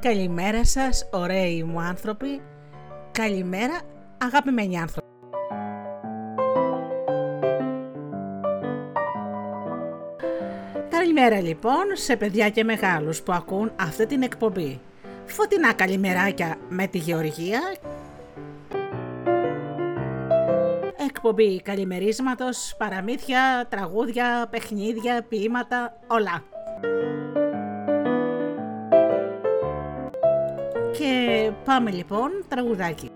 Καλημέρα σας ωραίοι μου άνθρωποι, καλημέρα αγαπημένοι άνθρωποι. Καλημέρα λοιπόν σε παιδιά και μεγάλους που ακούν αυτή την εκπομπή. Φωτεινά καλημεράκια με τη Γεωργία. Εκπομπή καλημερίσματος, παραμύθια, τραγούδια, παιχνίδια, ποίηματα, όλα. Και πάμε λοιπόν τραγουδάκι.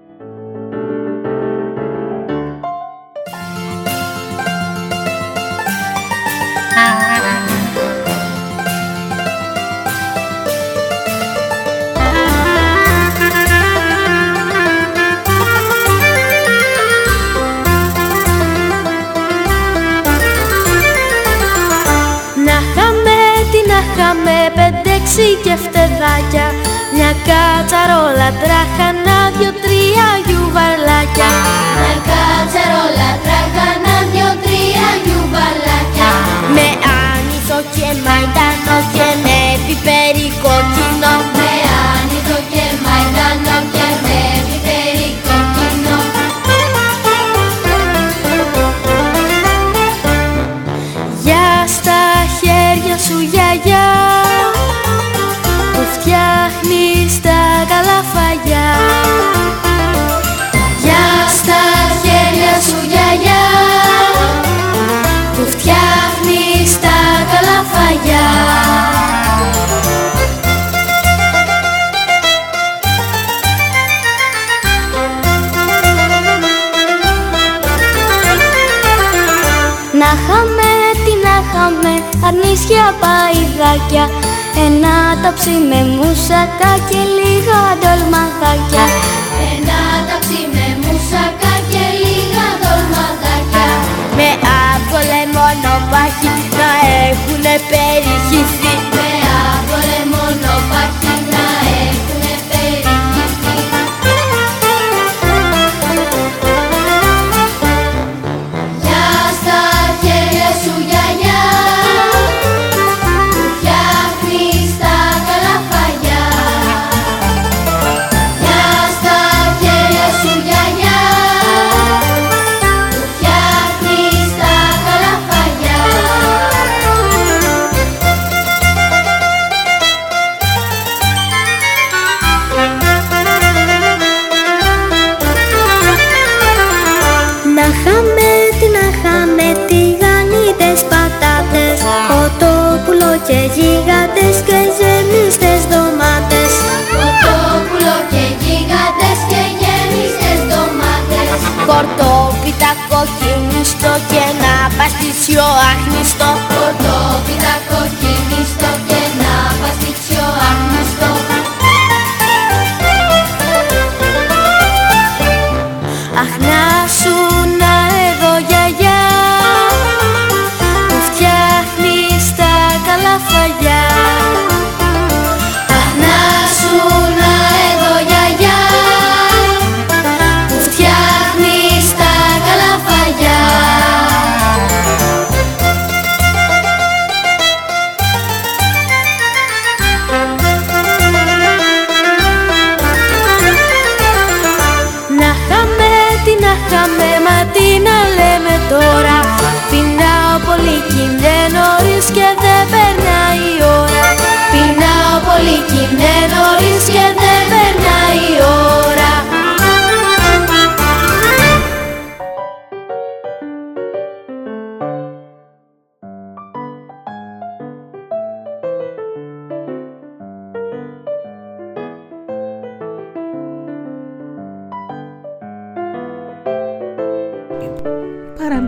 πέντε-έξι και φτεδάκια Μια κατσαρόλα τράχανα, δυο-τρία γιουβαλάκια. Μια κατσαρόλα τράχανα, δυο-τρία γιουβαλάκια. Με άνηθο και μαϊντανό αρνίσια παϊδάκια. Ένα ταψί με μουσακά και λίγα ντολμαδάκια. Ένα ταψί με μουσακά και λίγα ντολμαδάκια. Με άβολε μονοπάχι να έχουνε περιχυθεί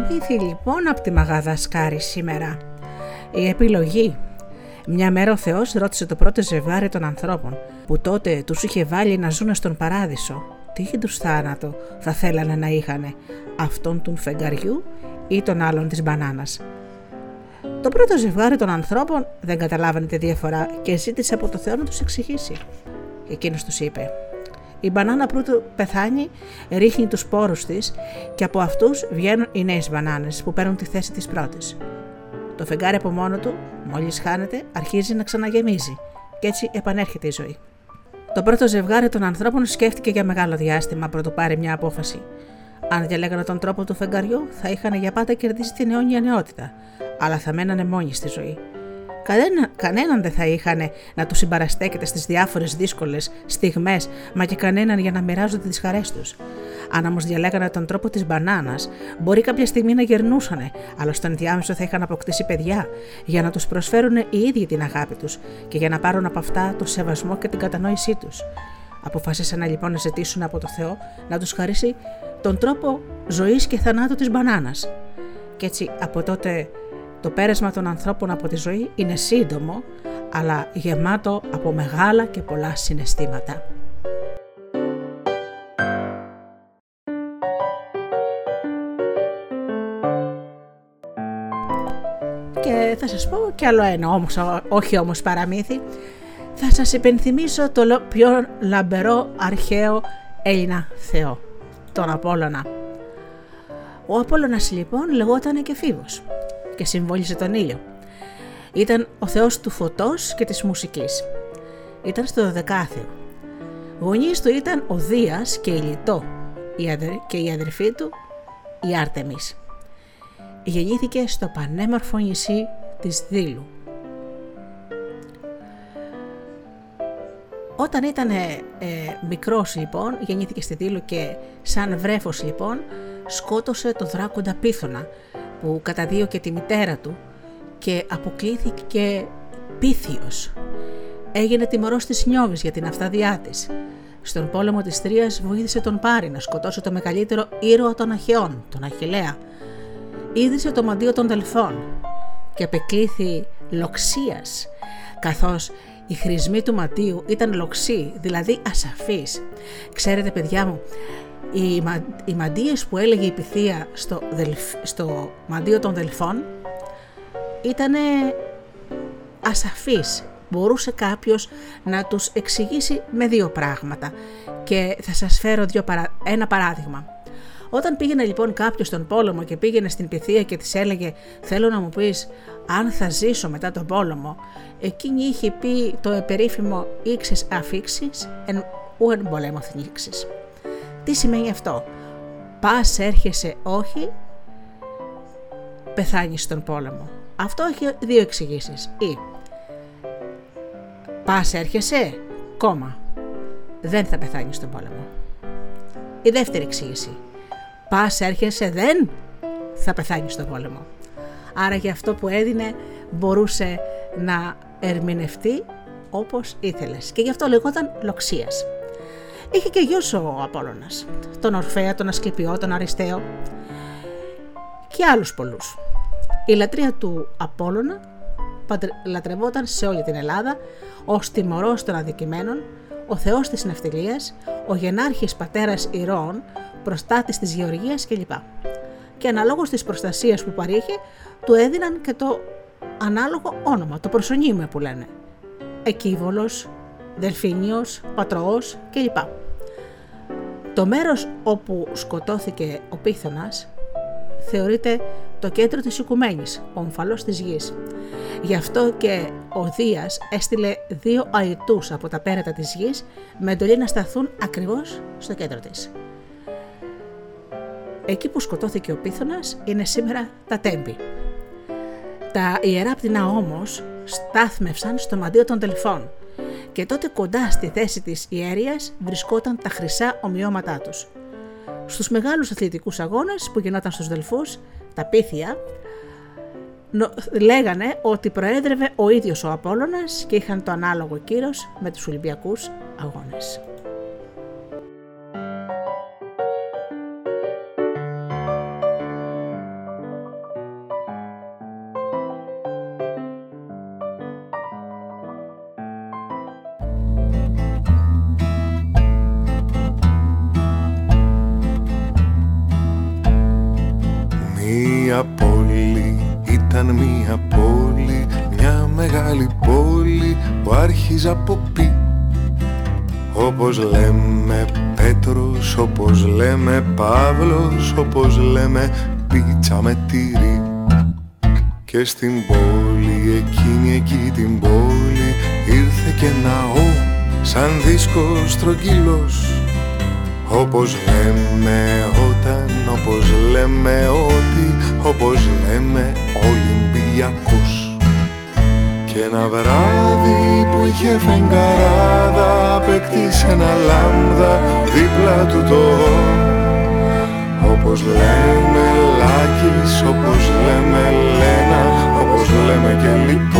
Παραμύθι λοιπόν από τη Μαγαδασκάρη σήμερα. Η επιλογή. Μια μέρα ο Θεός ρώτησε το πρώτο ζευγάρι των ανθρώπων που τότε τους είχε βάλει να ζουν στον παράδεισο. Τι είδου θάνατο θα θέλανε να είχανε, αυτόν του φεγγαριού ή τον άλλον της μπανάνας. Το πρώτο ζευγάρι των ανθρώπων δεν καταλάβανε τη διαφορά και ζήτησε από το Θεό να τους εξηγήσει. Εκείνος τους είπε η μπανάνα πρώτου πεθάνει, ρίχνει τους σπόρους της και από αυτούς βγαίνουν οι νέες μπανάνες που παίρνουν τη θέση της πρώτης. Το φεγγάρι από μόνο του, μόλις χάνεται, αρχίζει να ξαναγεμίζει και έτσι επανέρχεται η ζωή. Το πρώτο ζευγάρι των ανθρώπων σκέφτηκε για μεγάλο διάστημα πρωτού πάρει μια απόφαση. Αν διαλέγανε τον τρόπο του φεγγαριού, θα είχαν για πάντα κερδίσει την αιώνια νεότητα, αλλά θα μένανε μόνοι στη ζωή. Κανένα, κανέναν δεν θα είχαν να τους συμπαραστέκεται στις διάφορες δύσκολες στιγμές, μα και κανέναν για να μοιράζονται τις χαρές τους. Αν όμως διαλέγανε τον τρόπο της μπανάνας, μπορεί κάποια στιγμή να γερνούσαν, αλλά στο ενδιάμεσο θα είχαν αποκτήσει παιδιά, για να τους προσφέρουν οι ίδιοι την αγάπη τους και για να πάρουν από αυτά το σεβασμό και την κατανόησή τους. Αποφάσισαν λοιπόν να ζητήσουν από το Θεό να τους χαρίσει τον τρόπο ζωής και θανάτου της μπανάνας. Και έτσι από τότε το πέρασμα των ανθρώπων από τη ζωή είναι σύντομο, αλλά γεμάτο από μεγάλα και πολλά συναισθήματα. Και θα σας πω κι άλλο ένα, όμως, όχι όμως παραμύθι. Θα σας υπενθυμίσω το πιο λαμπερό αρχαίο Έλληνα Θεό, τον Απόλλωνα. Ο Απόλλωνας λοιπόν λεγόταν και Φίβος και συμβόλισε τον ήλιο. Ήταν ο θεός του φωτός και της μουσικής. Ήταν στο δεκάθεο. Γονείς του ήταν ο Δίας και η Λιτό και η αδερφή του η Άρτεμις. Γεννήθηκε στο πανέμορφο νησί της Δήλου. Όταν ήταν ε, μικρός λοιπόν, γεννήθηκε στη Δήλου και σαν βρέφος λοιπόν, σκότωσε το δράκοντα Πίθωνα που καταδίωκε τη μητέρα του και αποκλήθηκε πίθιος. Έγινε τιμωρός της Νιώβης για την αυθαδιά της. Στον πόλεμο της Τρίας βοήθησε τον Πάρη να σκοτώσει το μεγαλύτερο ήρωα των Αχαιών, τον Αχιλέα. Είδησε το μαντίο των Δελφών και απεκλήθη λοξίας, καθώς οι χρησμοί του μαντίου ήταν λοξοί, δηλαδή ασαφείς. Ξέρετε παιδιά μου, οι, μα, οι μαντίες που έλεγε η Pythia στο, στο μαντίο των Δελφών ήταν ασαφείς. Μπορούσε κάποιος να τους εξηγήσει με δύο πράγματα και θα σας φέρω δύο ένα παράδειγμα. Όταν πήγαινε λοιπόν κάποιος στον πόλεμο και πήγαινε στην Πυθία και της έλεγε Θέλω να μου πεις αν θα ζήσω μετά τον πόλεμο, εκείνη είχε πει το επερήφημο ήξες αφήξεις εν ουεν πολέμο θνήξεις. Τι σημαίνει αυτό; Πας έρχεσαι όχι, πεθάνεις στον πόλεμο. Αυτό έχει δύο εξηγήσεις. Ή πας έρχεσαι, κόμμα, δεν θα πεθάνεις στον πόλεμο. Η δεύτερη εξήγηση. Πας έρχεσαι, δεν θα πεθάνεις στον πόλεμο. Άρα για αυτό που έδινε μπορούσε να ερμηνευτεί όπως ήθελες. Και γι' αυτό λεγόταν λοξίας. Είχε και γιος ο Απόλλωνας, τον Ορφέα, τον Ασκληπιό, τον Αριστέο και άλλους πολλούς. Η λατρεία του Απόλλωνα λατρευόταν σε όλη την Ελλάδα ως τιμωρός των αδικημένων, ο θεός της ναυτιλίας, ο γενάρχης πατέρας ηρώων, προστάτης της γεωργίας κλπ. Και αναλόγως της προστασίας που παρήχε, του έδιναν και το ανάλογο όνομα, το προσωνύμιο που λένε. Εκίβολος, Δελφίνιος, Πατροός κλπ. Το μέρος όπου σκοτώθηκε ο Πίθωνας θεωρείται το κέντρο της οικουμένης, ο ομφαλός της γης. Γι' αυτό και ο Δίας έστειλε δύο αητούς από τα πέρατα της γης με εντολή να σταθούν ακριβώς στο κέντρο της. Εκεί που σκοτώθηκε ο Πίθωνας είναι σήμερα τα τέμπη. Τα ιερά πτηνά όμως στάθμευσαν στο μαντίο των Τελφών και τότε κοντά στη θέση της ιέρειας βρισκόταν τα χρυσά ομοιώματά τους. Στους μεγάλους αθλητικούς αγώνες που γινόταν στους Δελφούς, τα πίθια, λέγανε ότι προέδρευε ο ίδιος ο Απόλλωνας και είχαν το ανάλογο κύρος με τους Ολυμπιακούς αγώνες. Από πι. Όπως λέμε Πέτρος, όπως λέμε Παύλος, όπως λέμε πίτσα με τυρί. Και στην πόλη, εκείνη εκεί την πόλη Ήρθε και ναό, σ' σαν δίσκος στρογγύλος όπως λέμε όταν, όπως λέμε ότι, όπως λέμε Ολυμπιακός Και ένα βράδυ που είχε φεγγαράδα παίκτησε ένα λάμδα δίπλα του το όπως λέμε Λάκης, όπως λέμε Λένα, όπως λέμε και Λιπόδημο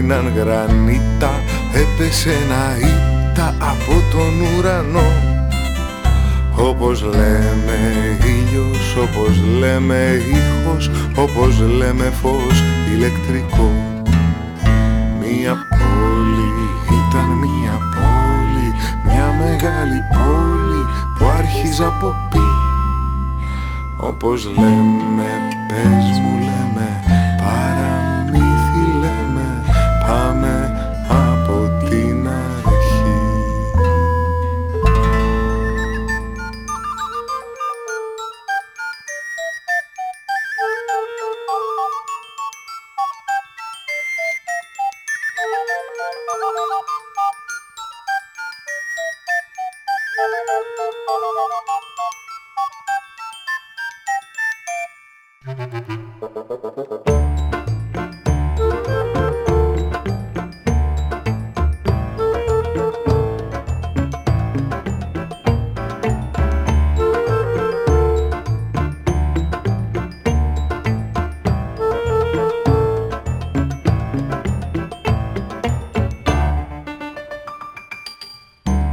μέρα που έπιναν γρανίτα έπεσε ένα ήττα από τον ουρανό. Όπως λέμε ήλιος, όπως λέμε ήχος, όπως λέμε φως ηλεκτρικό. Μια πόλη ήταν μια πόλη, μια μεγάλη πόλη που άρχιζε από πι. Όπως λέμε, πες μου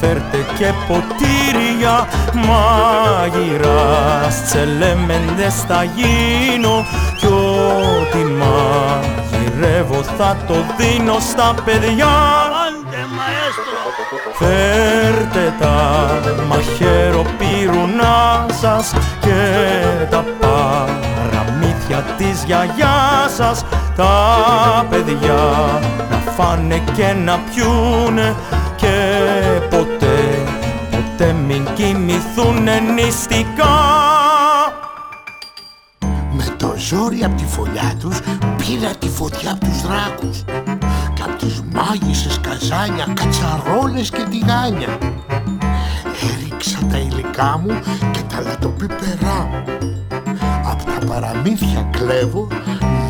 φέρτε και ποτήρια Μάγειρας τσελέμεντες θα γίνω Κι ό,τι μαγειρεύω θα το δίνω στα παιδιά. Φέρτε τα μαχαίρο πυρουνά σας Και τα παραμύθια της γιαγιάς σας. Τα παιδιά να φάνε και να πιούνε και ποτέ, ποτέ μην κοιμηθούνε νηστικά. Με το ζόρι απ' τη φωλιά τους πήρα τη φωτιά απ' τους δράκους. Και απ' τις μάγισσες καζάνια, κατσαρόλες και τηγάνια Έριξα τα υλικά μου και τα λατοπίπερά μου Απ' τα παραμύθια κλέβω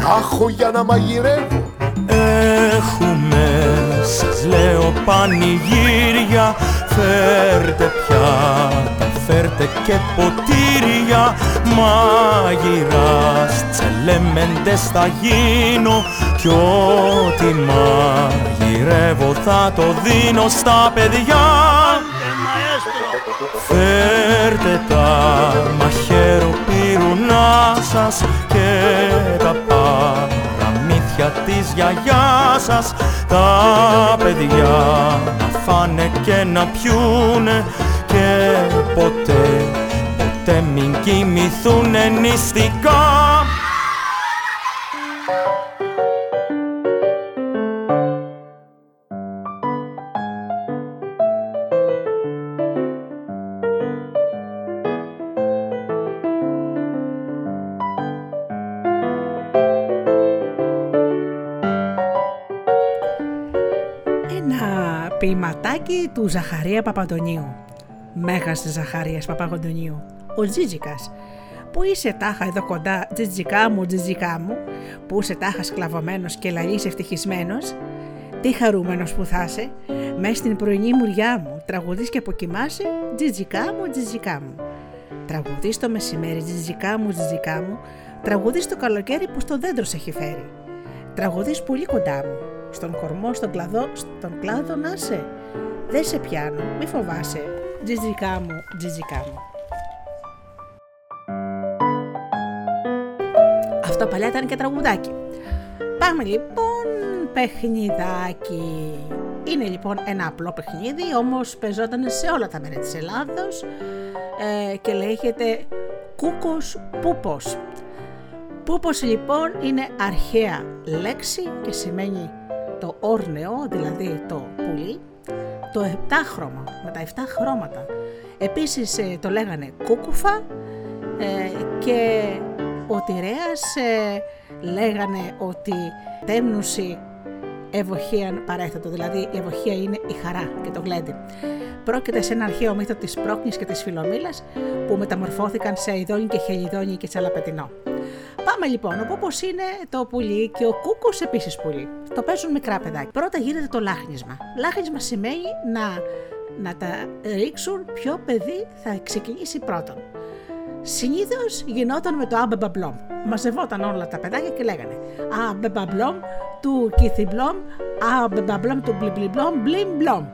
να έχω για να μαγειρεύω. Έχουμε, σας λέω πανηγύρια. Φέρτε πιάτα, φέρτε και ποτήρια Μάγειρας, τσελέμεντες θα γίνω Κι ό,τι μαγειρεύω θα το δίνω στα παιδιά. Φέρτε τα μαχαίρο πυρουνά σας και τα παραμύθια της γιαγιάς σας. Τα παιδιά να φάνε και να πιούνε και ποτέ, ποτέ μην κοιμηθούνε νηστικά Ένα ποιηματάκι του Ζαχαρία Παπαντονίου. Μέγας Ζαχαρίας Παπαντονίου. Ο Τζίτζικας. Πού είσαι τάχα εδώ κοντά, τζιτζικά μου, τζιτζικά μου, που είσαι τάχα σκλαβωμένος και λαλής ευτυχισμένος; Τι χαρούμενος που θα είσαι, μες στην πρωινή μουριά μου, τραγουδείς και αποκοιμάσαι, τζιτζικά μου, τζιτζικά μου. Τραγουδείς το μεσημέρι, τζιτζικά μου, τζιτζικά μου, τραγουδείς το καλοκαίρι που στο δέντρο σε έχει φέρει. Τραγουδείς πολύ κοντά μου, στον κορμό, στον κλαδό, στον κλάδο να σε. Δεν σε πιάνω, μη φοβάσαι. Τζιτζικά μου, τζιτζικά μου. Αυτό παλιά ήταν και τραγουδάκι. Πάμε λοιπόν παιχνιδάκι. Είναι λοιπόν ένα απλό παιχνίδι, όμως παίζονταν σε όλα τα μέρη της Ελλάδος ε, και λέγεται Κούκος Πούπος. Πούπος λοιπόν είναι αρχαία λέξη και σημαίνει το όρνεο, δηλαδή το πουλί, το επτάχρωμα, με τα 7 χρώματα. Επίσης ε, το λέγανε κούκουφα ε, και ο Τηρέας ε, λέγανε ότι τέμνουση ευοχίαν παρέθετο, δηλαδή η ευοχία είναι η χαρά και το γλέντι. Πρόκειται σε ένα αρχαίο μύθο της Πρόκνης και της Φιλομήλας που μεταμορφώθηκαν σε Αηδόνι και Χελιδόνι και Τσαλαπετινό. Πάμε λοιπόν. Ο Πούπο είναι το πουλί και ο Κούκος επίσης πουλί. Το παίζουν μικρά παιδάκια. Πρώτα γίνεται το λάχνισμα. Λάχνισμα σημαίνει να, να τα ρίξουν ποιο παιδί θα ξεκινήσει πρώτον. Συνήθως γινόταν με το αμπεμπαμπλόμ. Μαζευόταν όλα τα παιδάκια και λέγανε αμπεμπαμπλόμ του κιθιμπλόμ, αμπεμπαμπλόμ του μπλιμπλιμπλόμ, μπλιμπλόμ.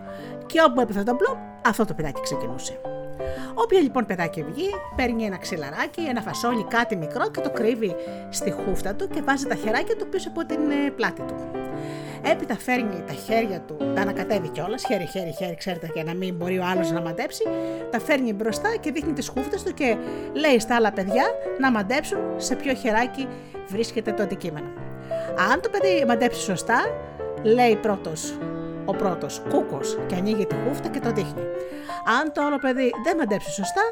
Και όπου έπεφτε το μπλόμ, αυτό το παιδάκι ξεκινούσε. Όποια λοιπόν παιδάκι βγει, παίρνει ένα ξυλαράκι, ένα φασόλι, κάτι μικρό και το κρύβει στη χούφτα του και βάζει τα χεράκια του πίσω από την ε, πλάτη του. Έπειτα φέρνει τα χέρια του, τα ανακατεύει κιόλας, χέρι, χέρι, χέρι, ξέρετε, για να μην μπορεί ο άλλος να μαντέψει. Τα φέρνει μπροστά και δείχνει τις χούφτες του και λέει στα άλλα παιδιά να μαντέψουν σε ποιο χεράκι βρίσκεται το αντικείμενο. Αν το παιδί μαντέψει σωστά, λέει πρώτος ο πρώτος κούκος και ανοίγει τη χούφτα και το δείχνει. Αν το άλλο παιδί δεν μαντέψει σωστά,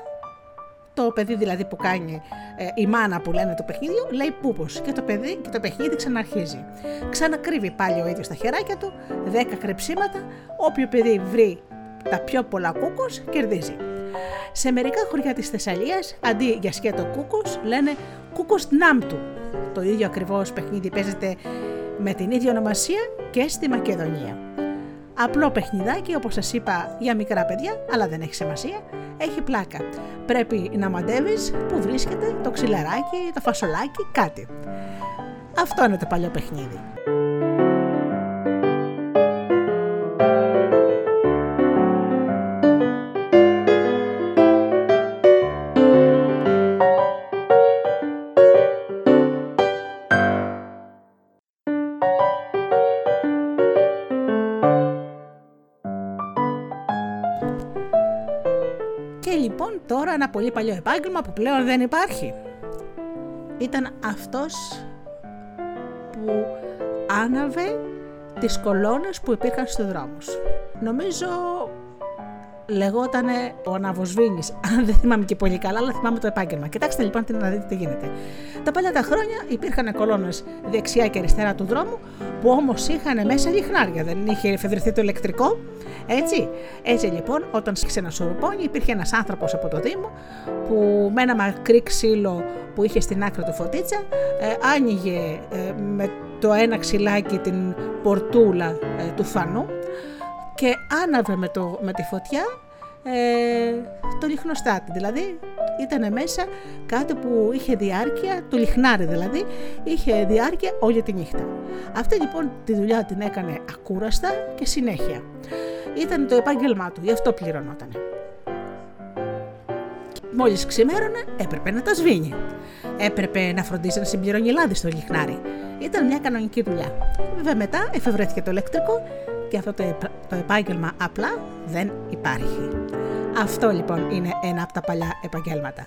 το παιδί δηλαδή που κάνει ε, η μάνα που λένε το παιχνίδι, λέει πούπος και το παιδί και το παιχνίδι ξαναρχίζει. Ξανακρύβει πάλι ο ίδιος τα χεράκια του, 10 κρεψίματα, όποιο παιδί βρει τα πιο πολλά κούκο κερδίζει. Σε μερικά χωριά της Θεσσαλίας, αντί για σκέτο κούκος, λένε κούκος νάμπτου. Το ίδιο ακριβώς παιχνίδι παίζεται με την ίδια ονομασία και στη Μακεδονία. Απλό παιχνιδάκι, όπως σας είπα, για μικρά παιδιά, αλλά δεν έχει σημασία, έχει πλάκα. Πρέπει να μαντεύεις που βρίσκεται το ξυλαράκι, το φασολάκι, κάτι. Αυτό είναι το παλιό παιχνίδι. Ένα πολύ παλιό επάγγελμα που πλέον δεν υπάρχει. Ήταν αυτός που άναβε τις κολόνες που υπήρχαν στους δρόμους. Νομίζω λεγότανε ο Αναβοσβήνης. Αν δεν θυμάμαι και πολύ καλά, αλλά θυμάμαι το επάγγελμα. Κοιτάξτε λοιπόν να δείτε τι γίνεται. Τα παλιά τα χρόνια υπήρχαν κολόνες δεξιά και αριστερά του δρόμου, που όμως είχαν μέσα λιχνάρια. Δεν είχε εφευρεθεί το ηλεκτρικό. Έτσι. Έτσι λοιπόν, όταν σε ένα σουρουπόνι, υπήρχε ένας άνθρωπος από το Δήμο που με ένα μακρύ ξύλο που είχε στην άκρη του φωτίτσα, ε, άνοιγε ε, με το ένα ξυλάκι την πορτούλα ε, του φανού και άναβε με, το, με τη φωτιά ε, το λιχνοστάτη. Δηλαδή ήταν μέσα κάτι που είχε διάρκεια, το λιχνάρι δηλαδή, είχε διάρκεια όλη τη νύχτα. Αυτή λοιπόν τη δουλειά την έκανε ακούραστα και συνέχεια. Ήταν το επάγγελμά του, γι' αυτό πληρωνόταν. Μόλις ξημέρωνε έπρεπε να τα σβήνει. Έπρεπε να φροντίσει να συμπληρώνει λάδι στο λιχνάρι. Ήταν μια κανονική δουλειά. Βέβαια μετά εφευρέθηκε το ηλεκτρικό και αυτό το επάγγελμα απλά δεν υπάρχει. Αυτό λοιπόν είναι ένα από τα παλιά επαγγέλματα.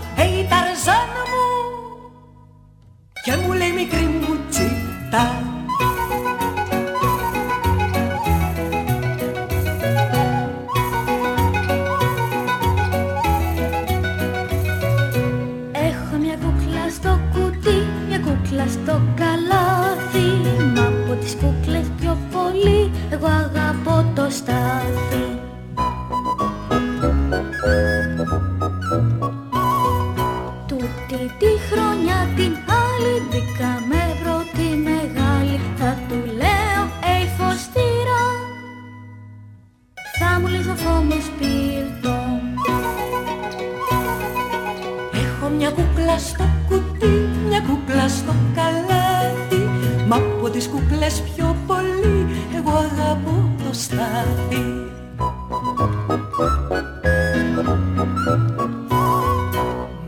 αγαπώ το στάθι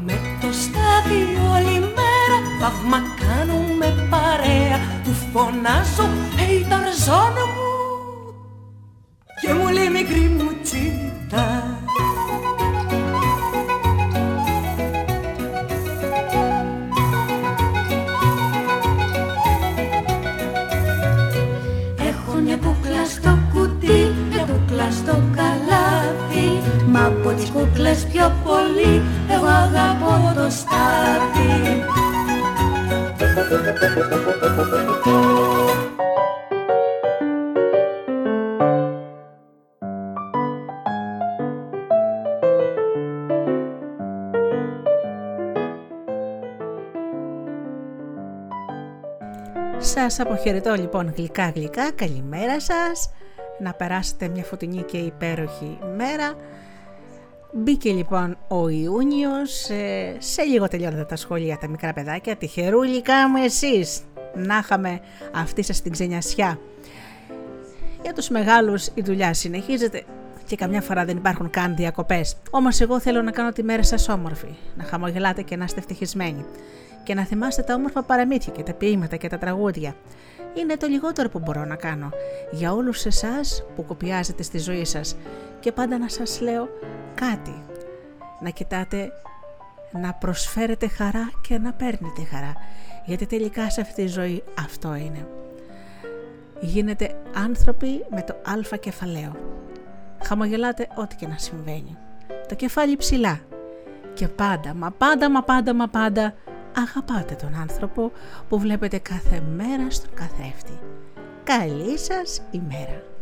Με το στάθι όλη μέρα θαύμα κάνουμε παρέα. Του φωνάζω «Hey Ταρζάν μου» Σας αποχαιρετώ λοιπόν γλυκά γλυκά, καλημέρα σας, να περάσετε μια φωτεινή και υπέροχη μέρα. Μπήκε λοιπόν ο Ιούνιος, ε, σε λίγο τελειώνετε τα σχολεία τα μικρά παιδάκια, τυχερούλικα μου εσείς, να είχαμε αυτή σας την ξενιασιά. Για τους μεγάλους η δουλειά συνεχίζεται και καμιά φορά δεν υπάρχουν καν διακοπές. Όμως εγώ θέλω να κάνω τη μέρα σας όμορφη, να χαμογελάτε και να είστε ευτυχισμένοι και να θυμάστε τα όμορφα παραμύθια και τα ποίηματα και τα τραγούδια. Είναι το λιγότερο που μπορώ να κάνω για όλους εσάς που κοπιάζετε στη ζωή σας και πάντα να σας λέω κάτι. Να κοιτάτε να προσφέρετε χαρά και να παίρνετε χαρά γιατί τελικά σε αυτή τη ζωή αυτό είναι. Γίνετε άνθρωποι με το α κεφαλαίο. Χαμογελάτε ό,τι και να συμβαίνει. Το κεφάλι ψηλά. Και πάντα, μα πάντα, μα πάντα, μα πάντα αγαπάτε τον άνθρωπο που βλέπετε κάθε μέρα στον καθρέφτη. Καλή σας ημέρα!